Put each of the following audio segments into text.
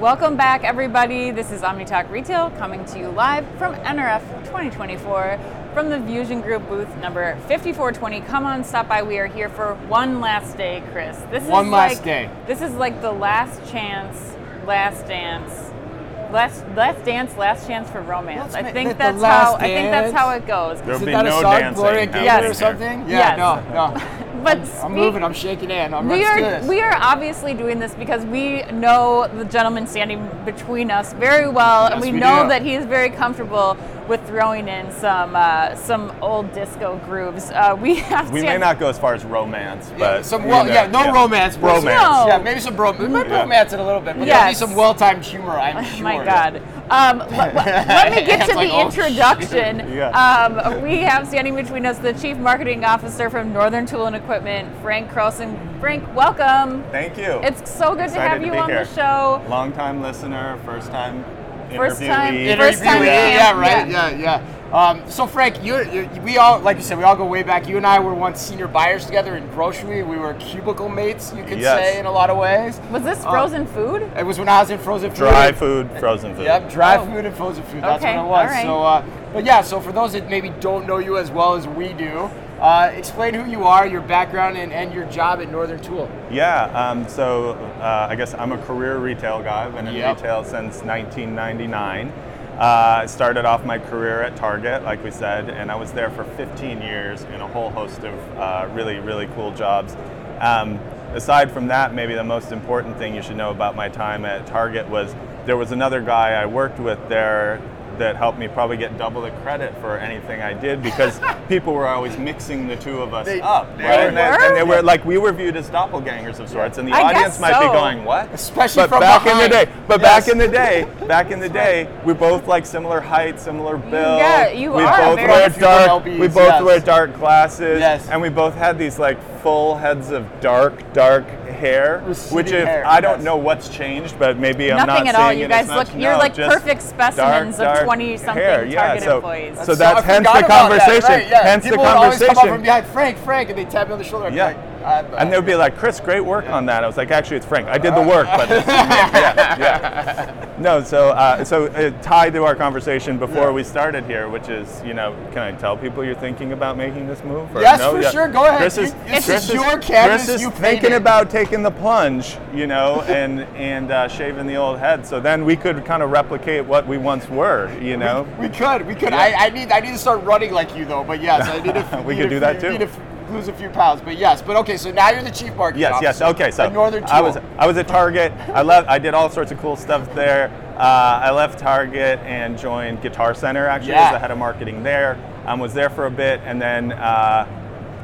Welcome back, everybody. This is OmniTalk Retail coming to you live from NRF 2024 from the Vusion Group booth number 5420. Come on, stop by. We are here for one last day, Chris. This one is last like, day. This is like the last chance, last dance. Last, last dance, last chance for romance. I think that's how. I think that's how it goes. There'll Isn't be that no a song, dancing Gloria happening Gaynor here. or something? Yeah, Yes. no, no. But I'm speak- moving. I'm shaking hand. I'm we let's are this. we are obviously doing this because we know the gentleman standing between us very well, and we, we know do. that he is very comfortable with throwing in some uh, some old disco grooves. Uh, we have We to, may not go as far as romance, Yeah, but some well, yeah, no romance, Romance. No. Yeah, maybe some bro. We might Yeah. romance it a little bit, but Yes. there'll be some well-timed humor. I'm sure. My God. Um, let, let me get to like, the oh, introduction. Yeah. Um, we have standing between us the Chief Marketing Officer from Northern Tool and Equipment, Frank Crowson. Frank, welcome. Thank you. It's so good to have to you be on here. the show. Long time listener, first time First time- interviewee. First time Interview, camp, yeah, right, yeah. yeah, yeah. Um, so Frank, you, you, we all, like you said, we all go way back. You and I were once senior buyers together in grocery. We were cubicle mates, you could Yes. say, in a lot of ways. Was this Uh, frozen food? It was when I was in frozen food. Dry food, frozen food. Yep, dry Oh. food and frozen food. That's Okay, what it was. all right. So, uh, but yeah, so for those that maybe don't know you as well as we do, uh, explain who you are, your background, and, and your job at Northern Tool. Yeah, um, so uh, I guess I'm a career retail guy. I've been in Yep. retail since 1999. Uh, I started off my career at Target, like we said, and I was there for 15 years in a whole host of uh, really, really cool jobs. Um, aside from that, maybe the most important thing you should know about my time at Target was there was another guy I worked with there that helped me probably get double the credit for anything I did because people were always mixing the two of us They- up. they right? And, they, were? and they were like we were viewed as doppelgangers of sorts, and the I audience guess might be going, "What?" Especially but from back in the day. But Yes. back in the day, back in the day, we both like similar height, similar build. Yeah, you we are both very- wear dark. We both yes. wear dark glasses. Yes. And we both had these like full heads of dark, dark hair. Which if hair, I don't yes. know what's changed, but maybe I'm Nothing not at all. You guys look- much. you're No, like perfect specimens of dark, dark 20-something hair. Yeah, Target so, employees. So That's that's hence the about that, conversation. right, yeah. Hence People the would always come up from behind Frank, Frank, and they tap me on the shoulder. Yeah. like, uh, And they'd be like, Chris, great work on that. I was like, actually, it's Frank. I did the work, but this is me. yeah, yeah. No, so uh, so uh, tied to our conversation before Yeah. we started here, which is, you know, can I tell people you're thinking about making this move? or Yes, no? for Yeah. sure. Go ahead. Chris is, You- this Chris is your canvas, Chris is you thinking about taking the plunge, you know, and and uh, shaving the old head. So then we could kind of replicate what we once were, you know. we could, we could. Yeah. I, I need, I need to start running like you though. But yes, I need to. We need could to- do that too. Need to f- lose a few pounds, but yes. But okay, so now you're the chief marketing Yes, yes. officer Okay, so Northern Tool. I was I was at Target. I left. I did all sorts of cool stuff there. Uh, I left Target and joined Guitar Center actually Yeah. as the head of marketing there. Um, was there for a bit, and then uh,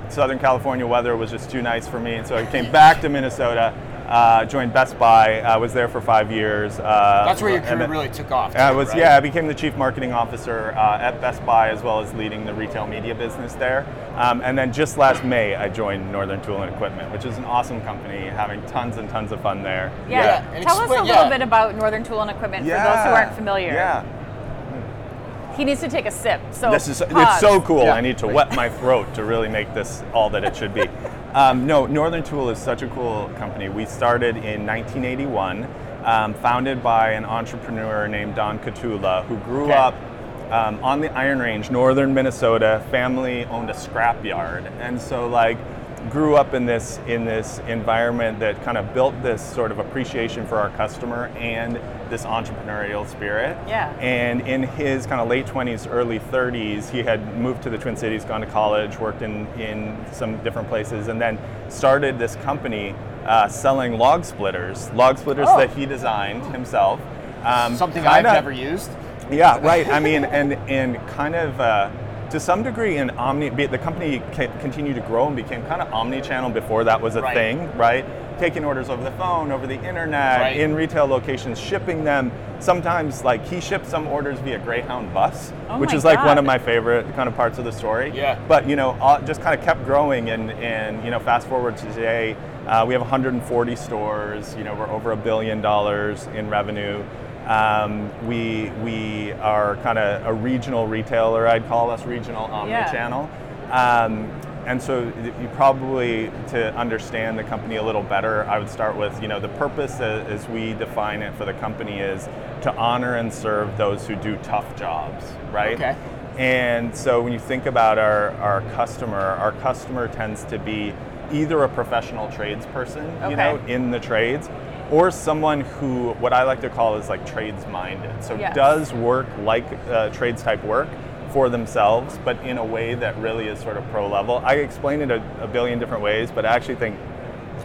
Southern California weather was just too nice for me, and so I came back to Minnesota. Uh, joined Best Buy. I was there for five years. Uh, That's where your career then- really took off. I was right? yeah. I became the chief marketing officer uh, at Best Buy as well as leading the retail media business there. Um, and then just last May, I joined Northern Tool and Equipment, which is an awesome company, having tons and tons of fun there. yeah. Yeah, and Tell us a little yeah. bit about Northern Tool and Equipment for those who aren't familiar. Yeah, He needs to take a sip. So this is pause. it's so cool. Yeah. I need to wet my throat to really make this all that it should be. Um, no, Northern Tool is such a cool company. We started in 1981, um, founded by an entrepreneur named Don Kotula, who grew Okay. up um, on the Iron Range, northern Minnesota. Family owned a scrap yard, and so like grew up in this in this environment that kind of built this sort of appreciation for our customer and this entrepreneurial spirit. Yeah. And in his kind of late 20s, early 30s, he had moved to the Twin Cities, gone to college, worked in, in some different places, and then started this company uh, selling log splitters, log splitters Oh. that he designed himself. Um, Something I've never used. yeah, right. I mean, and and kind of uh, to some degree, in omni, the company ca- continued to grow and became kind of omni-channel before that was a Right. thing, right? Taking orders over the phone, over the internet, Right. in retail locations, shipping them. Sometimes, like he shipped some orders via Greyhound bus, Oh which is like one of my favorite kind of parts of the story. Yeah. But you know, all, just kind of kept growing, and and you know, fast forward to today, uh, we have 140 stores. You know, we're over a billion dollars in revenue. Um, we we are kind of a regional retailer. I'd call us regional omni-channel. Um, and so you probably to understand the company a little better, I would start with you know the purpose as we define it for the company is to honor and serve those who do tough jobs, right? Okay. And so when you think about our, our customer, our customer tends to be either a professional tradesperson, Okay. you know, in the trades, or someone who what I like to call is like trades minded. So Yes. does work like uh, trades type work for themselves, but in a way that really is sort of pro level. I explain it a, a billion different ways, but I actually think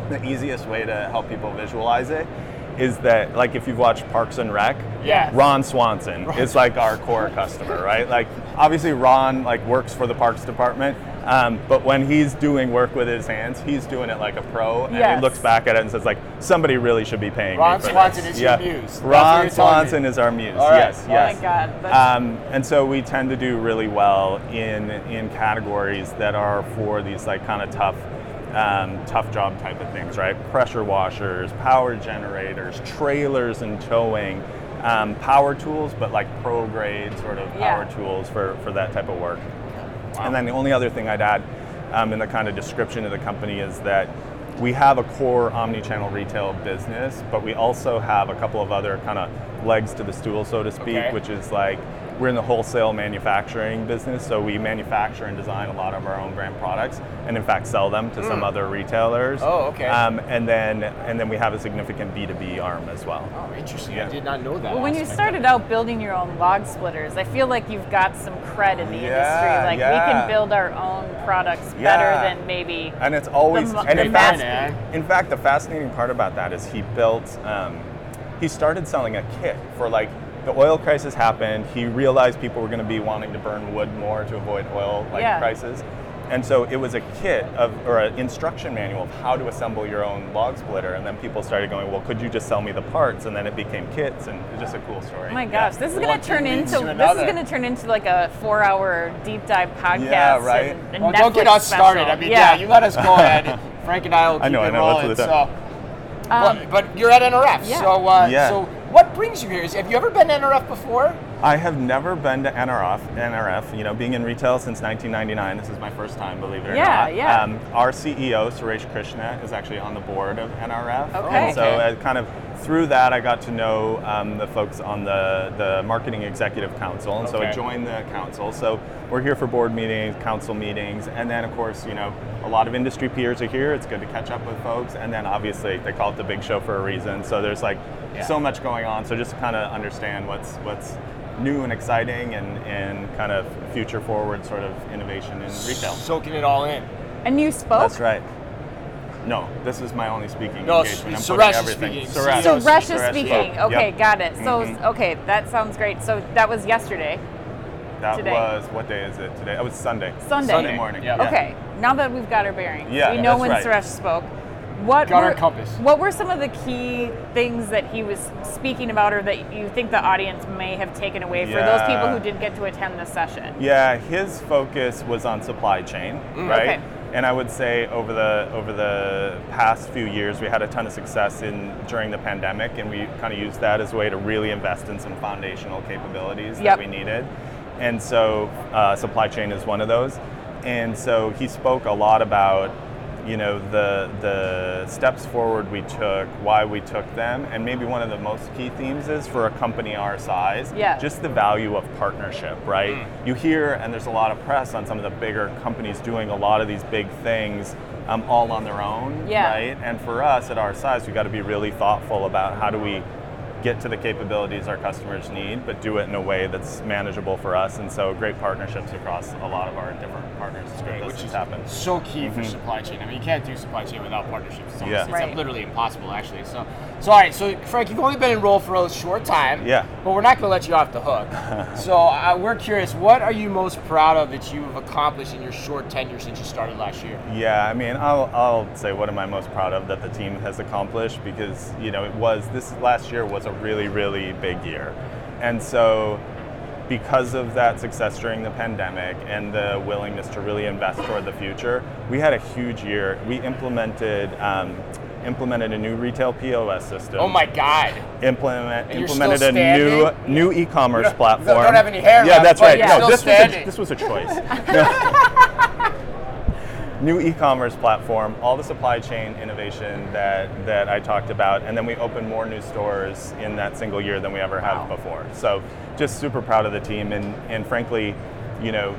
the easiest way to help people visualize it is that like if you've watched Parks and Rec, Yes. Ron Swanson is like our core customer, right? Like obviously Ron like works for the Parks Department, um, but when he's doing work with his hands, he's doing it like a pro, and Yes. he looks back at it and says like somebody really should be paying Ron me for Swanson this. is your muse. Ron you're telling me. Swanson is our muse. All right. Yes, Oh yes. my God, Um, and so we tend to do really well in in categories that are for these like kind of tough. Um, tough job type of things, right? Pressure washers, power generators, trailers and towing, um, power tools, but like pro grade sort of Yeah. power tools for, for that type of work. And then the only other thing I'd add um, in the kind of description of the company is that we have a core omni-channel retail business, but we also have a couple of other kind of legs to the stool, so to speak, Okay. which is like we're in the wholesale manufacturing business, so we manufacture and design a lot of our own brand products, and in fact sell them to some other retailers. Mm. Oh, okay. Um, and then and then we have a significant B two B arm as well. Oh, interesting. Yeah. I did not know that. Well, when you started out building your own log splitters, I feel like you've got some cred in the Yeah, industry. Like we can build our own products Yeah. better than maybe. And it's always The and the in fact, mass- in fact, the fascinating part about that is he built. Um, he started selling a kit for like the oil crisis happened. He realized people were going to be wanting to burn wood more to avoid oil like Yeah. prices. And so it was a kit of, or an instruction manual of how to assemble your own log splitter. And then people started going, well, could you just sell me the parts? And then it became kits, and it's just a cool story. Oh my Yeah. gosh, this is going to turn into to this is going to turn into like a four-hour deep dive podcast. Yeah, right. And, and Well, don't get Netflix us started. I mean, yeah. you let us go ahead. Frank and I will keep I know, it I know, rolling. So. Um, but, but you're at NRF. yeah. So, uh, Yeah. so what brings you here? Is, have you ever been NRF before? I have never been to NRF. NRF, you know, being in retail since 1999, this is my first time, believe it or Yeah, not. yeah. Um, our CEO, Suresh Krishna, is actually on the board of NRF. Okay. And so, Okay. uh, kind of through that, I got to know um, the folks on the the marketing executive council, and so I joined the council. So we're here for board meetings, council meetings, and then of course, you know, a lot of industry peers are here. It's good to catch up with folks, and then obviously they call it the big show for a reason. So there's like Yeah. so much going on. So just to kind of understand what's what's new and exciting and, and kind of future forward sort of innovation in retail. Soaking it all in. and you spoke. That's right. No, this is my only speaking No, engagement. I'm Suresh putting is everything. speaking. Suresh. So Suresh is Suresh speaking. spoke. Okay, Yep. got it. So Mhm. okay, that sounds great. So that was yesterday, That today. was what day is it today? It was Sunday. Sunday. Sunday morning. Yeah. Okay, now that we've got our bearings, Yeah, we know when right. Suresh spoke. What Got our were, compass. What were some of the key things that he was speaking about, or that you think the audience may have taken away for those people who didn't get to attend the session? Yeah, his focus was on supply chain, right? Okay. And I would say over the over the past few years, we had a ton of success in during the pandemic, and we kind of used that as a way to really invest in some foundational capabilities Yep. that we needed. And so, uh, supply chain is one of those. And so he spoke a lot about you know the the steps forward we took, why we took them, and maybe one of the most key themes is for a company our size, Yeah. just the value of partnership, right? Mm. You hear, and there's a lot of press on some of the bigger companies doing a lot of these big things um, all on their own, Yeah. right? And for us at our size, we got to be really thoughtful about how do we get to the capabilities our customers need, but do it in a way that's manageable for us. And so, great partnerships across a lot of our different partners to make those which things is happen. so key for mm-hmm. supply chain. I mean, you can't do supply chain without partnerships. It's, almost, Yeah. it's Right. literally impossible, actually. So, so all right. So, Frank, you've only been enrolled for a short time. Yeah. But we're not going to let you off the hook. so, uh, we're curious. What are you most proud of that you've accomplished in your short tenure since you started last year? Yeah, I mean, I'll, I'll say what am I most proud of that the team has accomplished because, you know, it was, this last year was a really, really big year. And so, because of that success during the pandemic and the willingness to really invest toward the future, we had a huge year. We implemented, um, implemented a new retail POS system. Oh my God. Implement, implemented a new new e-commerce don't- platform. don't have any hair Yeah, left, that's right. you're No, this was, a, this was a choice. new e-commerce platform, all the supply chain innovation that that I talked about, and then we opened more new stores in that single year than we ever have before. So just super proud of the team, and and frankly, you know.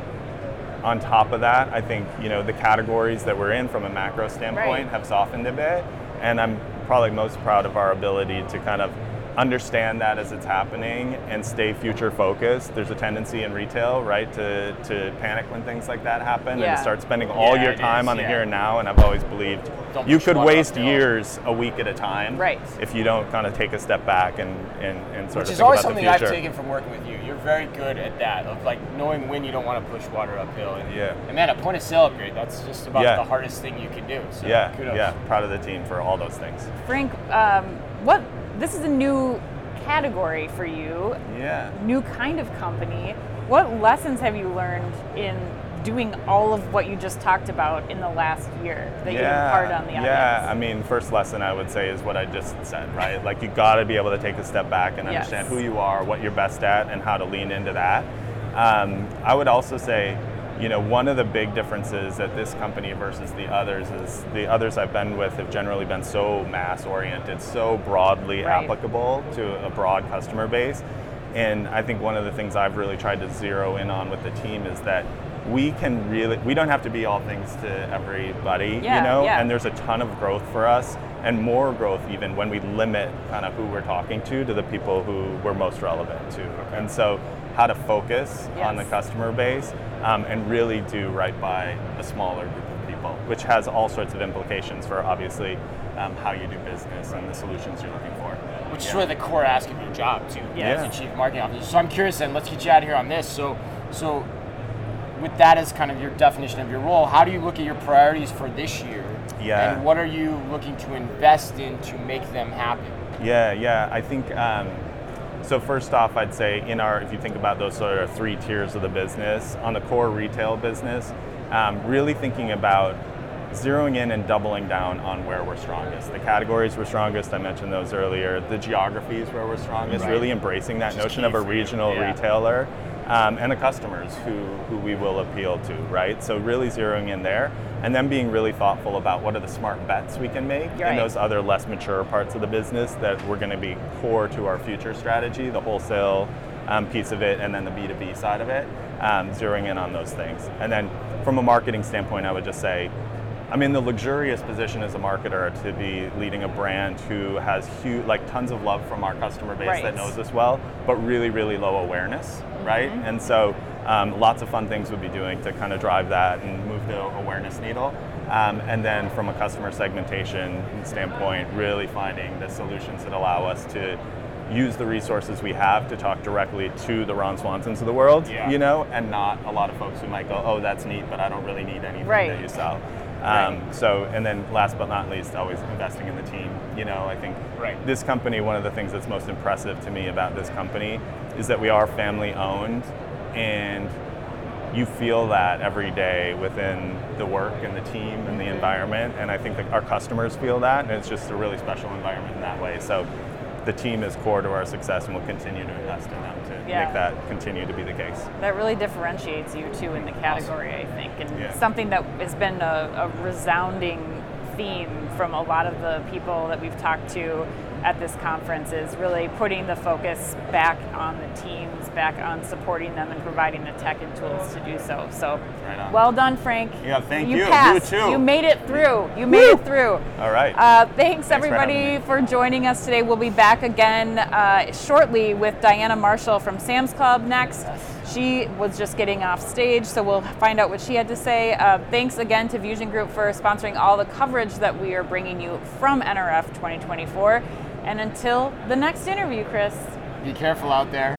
On top of that, I think you know the categories that we're in from a macro standpoint Right. have softened a bit, and I'm probably most proud of our ability to kind of understand that as it's happening and stay future focused. There's a tendency in retail, right, to, to panic when things like that happen Yeah. and to start spending all Yeah, your time is, on the yeah. here and now. And I've always believed Don't you could waste years a week at a time Right. if you don't kind of take a step back and, and, and sort Which of is think always about something I've taken from working with you. You're very good at that, of like knowing when you don't want to push water uphill. And, Yeah. And man, a point of sale upgrade, that's just about Yeah. the hardest thing you can do. So yeah, kudos. yeah, proud of the team for all those things. Frank, um, what this is a new category for you, Yeah. new kind of company. What lessons have you learned in doing all of what you just talked about in the last year that you imparted on the audience? Yeah, I mean, first lesson I would say is what I just said, right? Like you got to be able to take a step back and Yes. understand who you are, what you're best at, and how to lean into that. Um, I would also say, you know, one of the big differences at this company versus the others is the others I've been with have generally been so mass oriented, so broadly Right. applicable to a broad customer base. And I think one of the things I've really tried to zero in on with the team is that we can really, we don't have to be all things to everybody, Yeah, you know, yeah. and there's a ton of growth for us and more growth even when we limit kind of who we're talking to to the people who we're most relevant to. And so how to focus on the customer base um, and really do right by a smaller group of people, which has all sorts of implications for obviously um, how you do business and the solutions you're looking for. Which is Yeah. really the core ask of your job too, Yeah. as a chief marketing officer. So I'm curious, then let's get you out of here on this. So, so with that as kind of your definition of your role, how do you look at your priorities for this year? Yeah. And what are you looking to invest in to make them happen? Yeah, yeah. I think um, so. First off, I'd say in our, if you think about those sort of three tiers of the business, on the core retail business, um, really thinking about zeroing in and doubling down on where we're strongest. The categories we're strongest, I mentioned those earlier. The geographies where we're strongest, Right. really embracing that Which notion of a regional Yeah. retailer. Um, and the customers who, who we will appeal to, right? So really zeroing in there, and then being really thoughtful about what are the smart bets we can make Right. in those other less mature parts of the business that we're going to be core to our future strategy, the wholesale um, piece of it, and then the B2B side of it, um, zeroing in on those things. And then from a marketing standpoint, I would just say, I'm in the luxurious position as a marketer to be leading a brand who has huge, like tons of love from our customer base Right. that knows us well, but really, really low awareness, right? And so um, lots of fun things we'll be doing to kind of drive that and move the awareness needle. Um, and then from a customer segmentation standpoint, really finding the solutions that allow us to use the resources we have to talk directly to the Ron Swansons of the world, Yeah. you know, and not a lot of folks who might go, oh, that's neat, but I don't really need anything Right. that you sell. Right. Um, so, and then last but not least, always investing in the team. You know, I think Right. this company, one of the things that's most impressive to me about this company is that we are family owned and you feel that every day within the work and the team and the environment. And I think that our customers feel that, and it's just a really special environment in that way. So the team is core to our success, and we'll continue to invest in them to Yeah. make that continue to be the case. That really differentiates you too in the category, I think, and Yeah. something that has been a, a resounding theme from a lot of the people that we've talked to at this conference is really putting the focus back on the teams, back on supporting them and providing the tech and tools to do so. So, Right well done, Frank. Yeah, thank you. You passed. too. You made it through. You made it through. All right. Uh, thanks, for everybody me. for joining us today. We'll be back again uh, shortly with Diana Marshall from Sam's Club next. She was just getting off stage, so we'll find out what she had to say. Uh, thanks again to Vusion Group for sponsoring all the coverage that we are bringing you from NRF 2024. And until the next interview, Chris. Be careful out there.